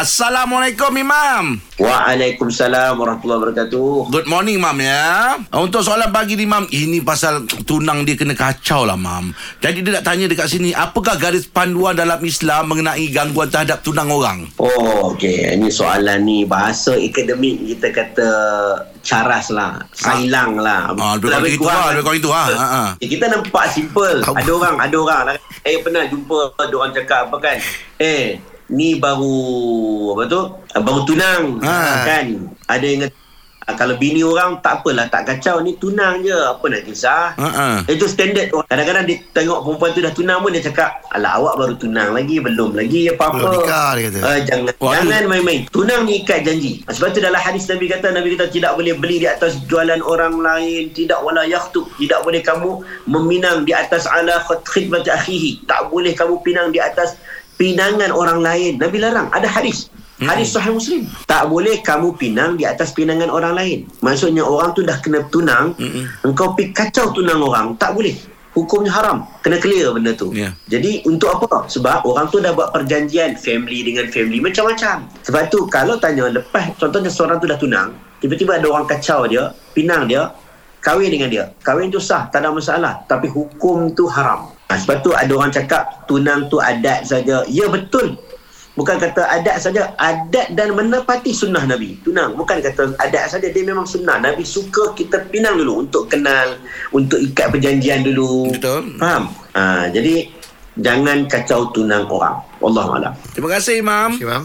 Assalamualaikum Imam. Waalaikumsalam warahmatullahi wabarakatuh. Good morning Mam ya. Untuk soalan pagi ni Mam, ini pasal tunang dia kena kacau lah Mam. Jadi dia nak tanya dekat sini, apakah garis panduan dalam Islam mengenai gangguan terhadap tunang orang? Oh, okey. Ini soalan ni bahasa akademik kita kata caras lah. Sailang lah. Ah, lebih kurang itu lah, lebih kurang itu lah. Ha, ha. Eh, kita nampak simple. Ada orang, ada orang. lah. Eh, pernah jumpa ada orang cakap apa kan? Eh, ni baru apa tu? Ah, Baru tunang. Ha. Kan? Ada yang kata, ah, kalau bini orang tak apalah, tak kacau. Ni tunang je. Apa nak kisah? Ha. Itu standard. Kadang-kadang dia tengok perempuan tu dah tunang pun dia cakap, "Alah awak baru tunang lagi, belum lagi apa-apa." Belum nikah, dia kata. Uh, jangan jangan main-main. Tunang ni ikat janji. Sebab tu dalam hadis Nabi kata Nabi kata tidak boleh beli di atas jualan orang lain, tidak wala yakhtub, tidak boleh kamu meminang di atas ala khidmat akhihi. Tak boleh kamu pinang di atas pinangan orang lain. Nabi larang. Ada hadis. Hadis sahih Muslim. Tak boleh kamu pinang di atas pinangan orang lain. Maksudnya orang tu dah kena tunang, engkau pi kacau tunang orang, tak boleh. Hukumnya haram. Kena clear benda tu. Ya. Jadi untuk apa? Sebab orang tu dah buat perjanjian family dengan family macam-macam. Sebab tu kalau tanya lepas contohnya seorang tu dah tunang, tiba-tiba ada orang kacau dia, pinang dia, kahwin dengan dia. Kahwin tu sah, tak ada masalah. Tapi hukum tu haram. Ha, sebab tu ada orang cakap tunang tu adat saja. Ya betul. Bukan kata adat saja, adat dan menepati sunnah Nabi. Tunang bukan kata adat saja, dia memang sunnah. Nabi suka kita pinang dulu untuk kenal, untuk ikat perjanjian dulu. Betul. Faham? Ha, jadi jangan kacau tunang orang. Wallahualam. Terima kasih Imam. Okey, Mam.